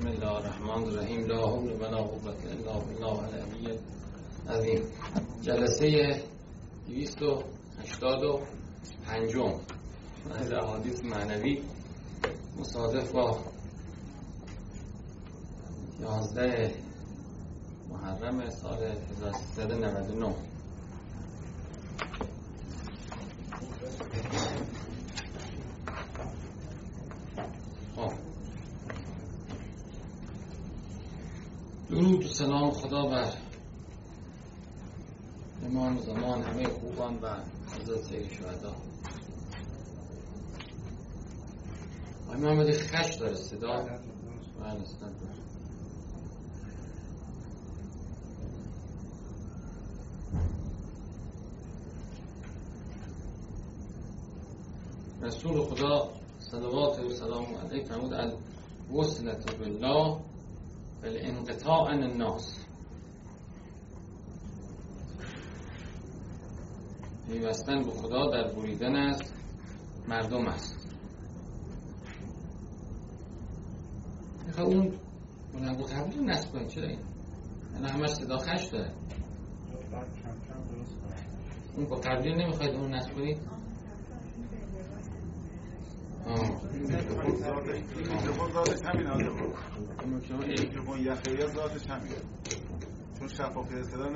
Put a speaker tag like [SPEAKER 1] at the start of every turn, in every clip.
[SPEAKER 1] بسم الله الرحمن الرحیم لا حول ولا قوت الا بالله العلی العظیم جلسه 285 از احادیث معنوی مصادف با 11 محرم سال 1399 خب درود و سلام خدا بر امام زمان همه خوبان و حضرت شهدا. آقای محمدی خش داره صدا. بله صدا. داره. رسول خدا صلوات و سلام علیه فرمود الوصلت بالله بالانقطاع عن الناس پیوستن به خدا در بریدن از مردم است می‌خواه اون بلنگو قبلی رو نصب کنید چرا این؟ یعنی همش صدا خش داره اون با قبلی نمی‌خواید اون نصب کنید؟
[SPEAKER 2] همین همین چون شفافیت صدا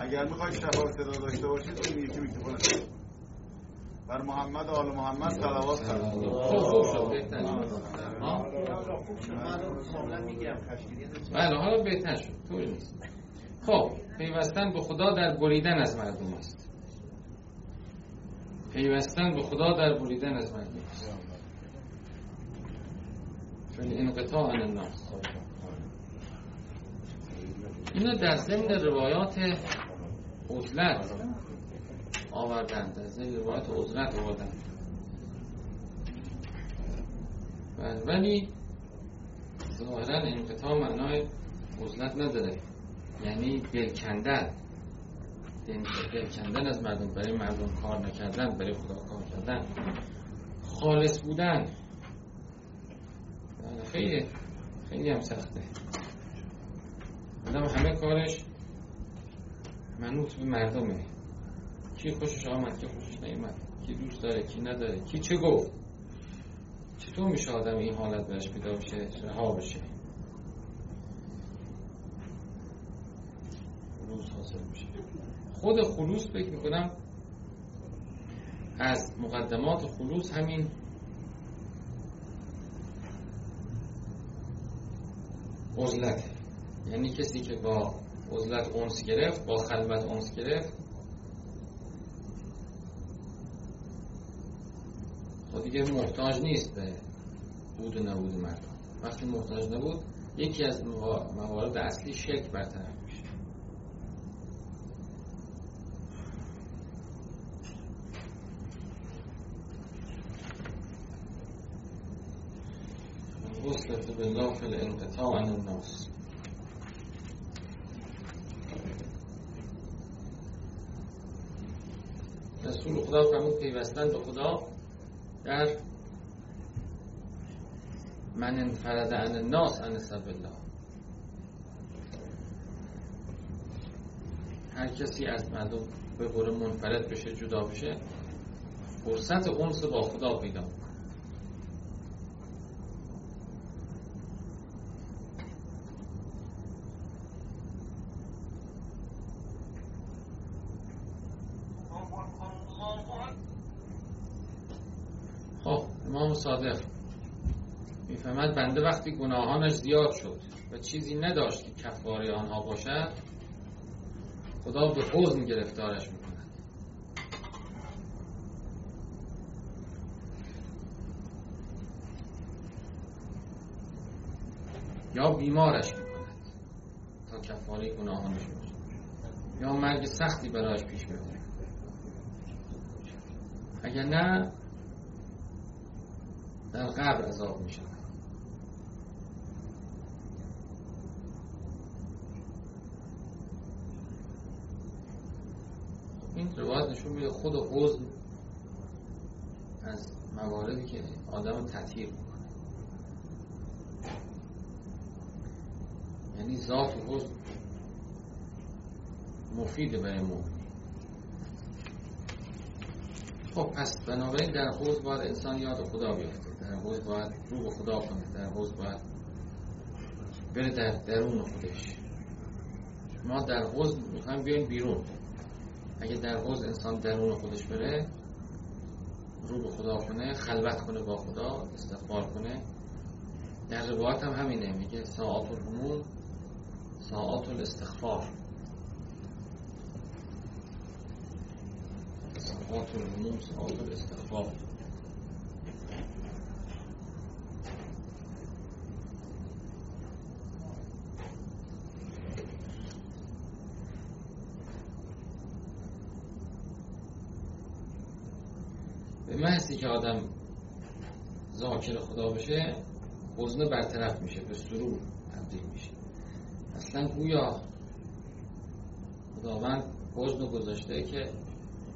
[SPEAKER 2] اگر می‌خواید شفاف صدا داشته باشید این یکی میکروفون بر محمد آل محمد صلوات
[SPEAKER 1] ها؟ بله حالا بهتر شد خب پیوستن به خدا در بریدن از مردم است. پیوستن به خدا در بریدن از مردم است. انقطاع عن الناس. اینو در ضمن روایات عزلت آوردن. در ضمن روایات عزلت آوردن. بله، ولی ظاهرا انقطاع معنای عزلت نداره. یعنی دل کندن دل دل از مردم. برای مردم کار نکردن برای خدا کار کردن. خالص بودن. بله، خیلی خیلی هم سخته. آدم همه کارش منوط به مردمه. کی خوشش آمد کی خوشش نیامد کی دوست داره کی نداره کی چه گفت. چطور میشه آدم این حالت بهش پیدا بشه رها بشه؟ خلوص حاصل میشه. خود خلوص فکر می‌کنم از مقدمات خلوص همین عزلت. یعنی کسی که با عزلت اونس گرفت با خلوت اونس گرفت خب دیگه محتاج نیست به بود و نبود مردم. وقتی محتاج نبود یکی از موا- موارد اصلی شک برطرف میشه. وصلت بالله في الانقطاع عن الناس رسول خدا فرمود پیوستن به خدا در من انفرد عن الناس عن سب الله. هر کسی از مردم به بره منفرد بشه جدا بشه فرصت اونس با خدا پیدا می‌کنه. خب امام صادق می‌فهمد بنده وقتی گناهانش زیاد شد و چیزی نداشت که کفاره آنها باشد خدا به حزن گرفتارش می‌کند. یا بیمارش می‌کند تا کفاره گناهانش باشه یا مرگ سختی برایش پیش ببره اگر نه در قبر عذاب می شود این روایت نشون میده خود حزن از مواردی که آدم تطهیر می‌کنه. یعنی ذات حزن مفید برای مؤمن خب پس بنابراین در حوز باید انسان یاد خدا بیفته. در حوز باید رو خدا کنه در حوز باید بره در درون خودش. ما در حوز می‌خوایم بیایم بیرون. اگه در حوز انسان درون خودش بره رو خدا کنه خلوت کنه با خدا استغفار کنه. در روایت هم همینه میگه ساعات الهموم ساعات الاستغفار ساعات الهموم ساعات الاستغفار به محضی که آدم ذاکر خدا بشه حزن برطرف میشه به سرور تبدیل میشه. اصلا گویا خداوند حزن گذاشته که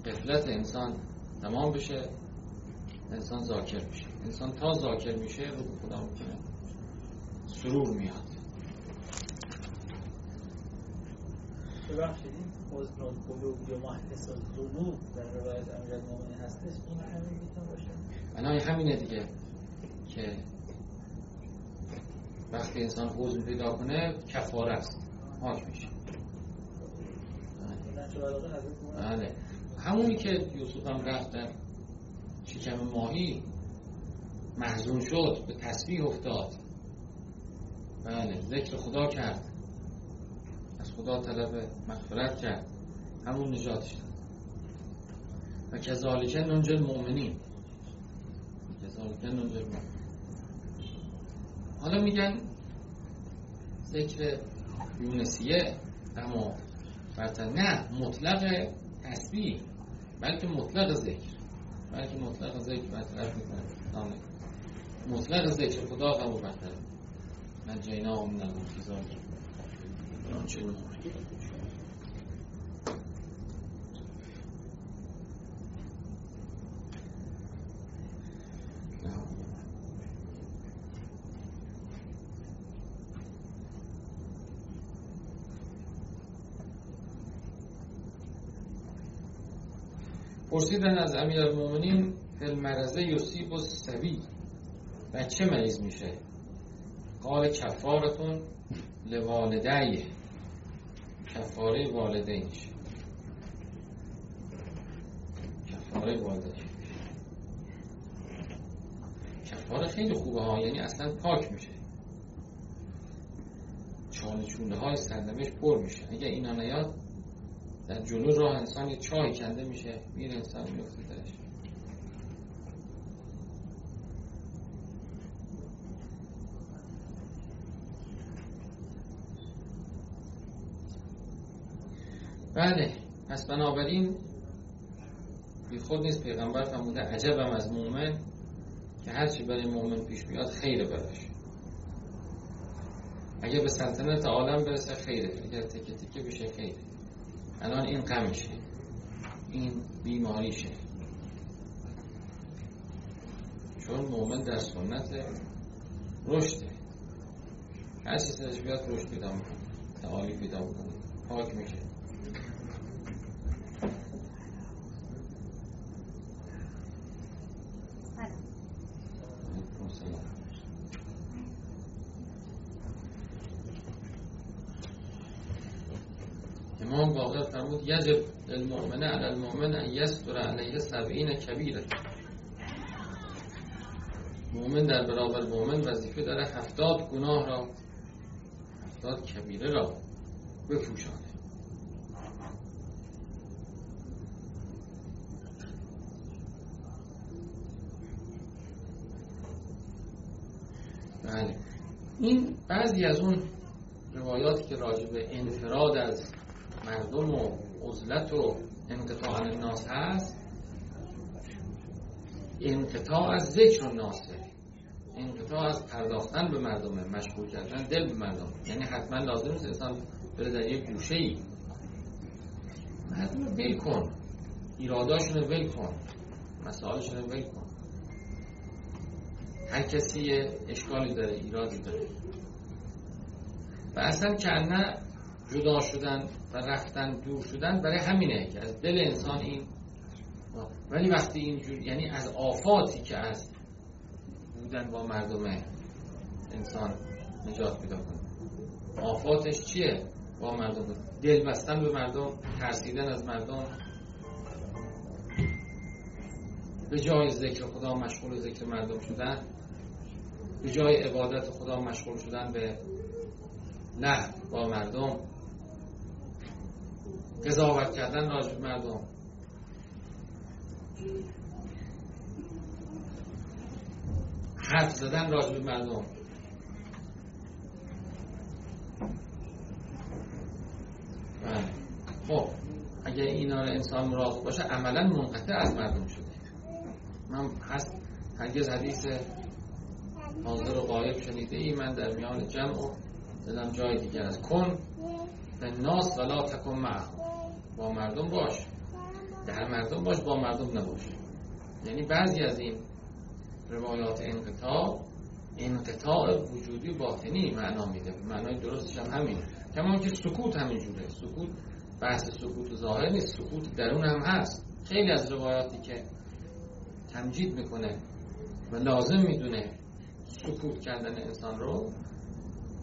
[SPEAKER 1] قفلت انسان تمام بشه انسان ذاکر میشه. انسان تا ذاکر میشه رو به خدا می‌کنه سرور میاد.
[SPEAKER 3] ببخشید این حزن القلوب یا محدث الذنوب در روایت امیرالمومنین هستش؟ این همین می‌تونه باشه.
[SPEAKER 1] معنای همینه دیگه که وقتی انسان حزن پیدا کنه کفاره است پاک میشه. بله. همونی که یوسف هم رفت در شکم ماهی محزون شد به تسبیح افتاد. بله ذکر خدا کرد. از خدا طلب مغفرت کرد. همون نجاتش داد و کذالک ننجی المؤمنین. کذالک ننجی المؤمنین. حالا میگن ذکر یونسیه اما برتر نه مطلق تسبیح بلکه مطلق ذکر. بلکه مطلق ذکر برطرف می‌کنه. مطلق ذکر خدا قبول برطرف نجینا من المنتظار پرسیدن از امیر المومنین فی مرزه یصیب و سوی بچه مریض میشه؟ قال کفارتون لوالدیه. کفاره والدینش کفاره والدینش کفاره خیلی خوبه ها یعنی اصلا پاک میشه. چانه چونه های سرنوشت پر میشه. اگه اینا نیاد در جلو راه انسان یه چای کنده میشه میره انسان میفته درش. بله پس بنابراین بی خود نیست پیغمبر فرموده عجبم از مؤمن که هرچی برای مؤمن پیش بیاد خیره براش. اگه به سلطنت عالم برسه خیره اگر تکه تکه بشه خیره. الان این غمشه این بیماریشه. چون مؤمن در سنت رشده هر چیز بیاد رشد پیدا می‌کنه تعالی پیدا می‌کنه پاک میشه. المؤمن علی المؤمن ان یستر علیه سبعین کبیره مؤمن در برابر مؤمن وظیفه داره هفتاد گناه را هفتاد کبیره را بپوشانه بله. این بعضی از اون روایاتی که راجع به انفراد از مردم و عزلت و انقطاع الناس هست. انقطاع از ذکر الناسه انقطاع از پرداختن به مردمه مشغول کردن دل به مردم. یعنی حتما لازم نیست انسان بره در یک گوشه ای مردم رو ول کن. ایراداشون رو ول کن. مسائلشون رو ول کن. هر کسی اشکالی داره ایرادی داره. و اصلا کنه جدا شدن و رفتن دور شدن برای همینه که از دل انسان این ولی وقتی اینجور یعنی از آفاتی که از بودن با مردم انسان نجات پیدا کنه. آفاتش چیه با مردم؟ دل بستن به مردم ترسیدن از مردم. به جای ذکر خدا مشغول ذکر مردم شدن به جای عبادت خدا مشغول شدن به نه با مردم. قضاوت کردن راجب مردم. حرف زدن راجب مردم. بله. خب اگر اینا رو انسان مراقب باشه عملا منقطع از مردم شده. من هست هرگز حدیث حاضر و غایب شنیده ای من در میان جمع و دلم جای دیگر است. کن به ناس ولا تکن معهم. با مردم باش. در مردم باش با مردم نباش. یعنی بعضی از این روایات انقطاع انقطاع وجودی باطنی معنا میده. معنای درستش هم همینه. کما که سکوت همینجوره. سکوت بحث سکوت ظاهر نیست. سکوت درون هم هست. خیلی از روایاتی که تمجید می‌کنه و لازم می‌دونه سکوت کردن انسان رو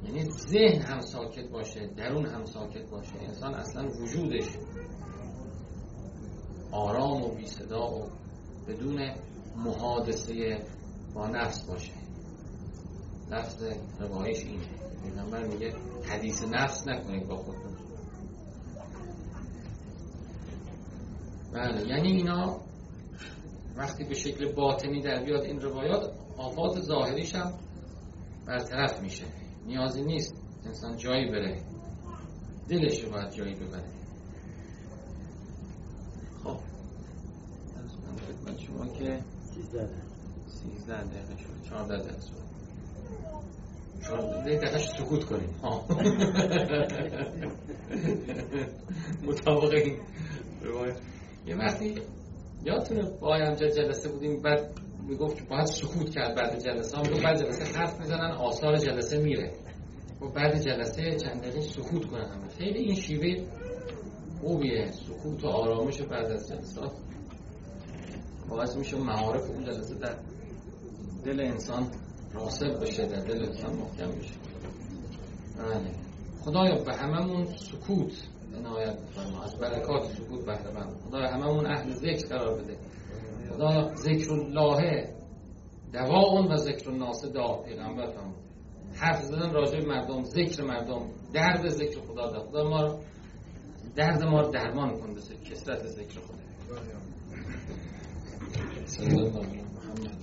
[SPEAKER 1] یعنی ذهن هم ساکت باشه درون هم ساکت باشه. انسان اصلا وجودش آرام و بی صدا و بدون محادثه با نفس باشه. لفظ روایش اینه. پیغمبر میگه حدیث نفس نکنید با خودتون. بله یعنی اینا وقتی به شکل باطنی در بیاد این روایات آفات ظاهریش هم برطرف میشه. نیازی نیست انسان جایی بره. دلش رو باید جایی ببره. خب. خدمت شما که سیزده دقیقه. شد. چهارده دقیقه شد. چهارده دقیقه سکوت کنیم. ها. مطابق این یه وقتی یادتونه با همجا جلسه بودیم بعد می‌گفت که باید سکوت کرد بعد جلسه. هم بعد جلسه حرف می‌زنن آثار جلسه میره. و بعد جلسه چند دقیقه سکوت کنن همه. خیلی این شیوه خوبیه سکوت و آرامش بعد از جلسات باعث میشه معارف اون جلسه در دل انسان راسب بشه در دل انسان محکم بشه. بله. خدایا به هممون سکوت عنایت بفرما از برکات سکوت بهره مند. خدایا هممون اهل ذکر قرار بده. خدا ذکر الله دواون و ذکر الناس دا پیغمبر هم حرف زدن راجع مردم ذکر مردم درد ذکر خدا دا خدا ما درد ما درمان کن بسه کسرت ذکر خدا. محمد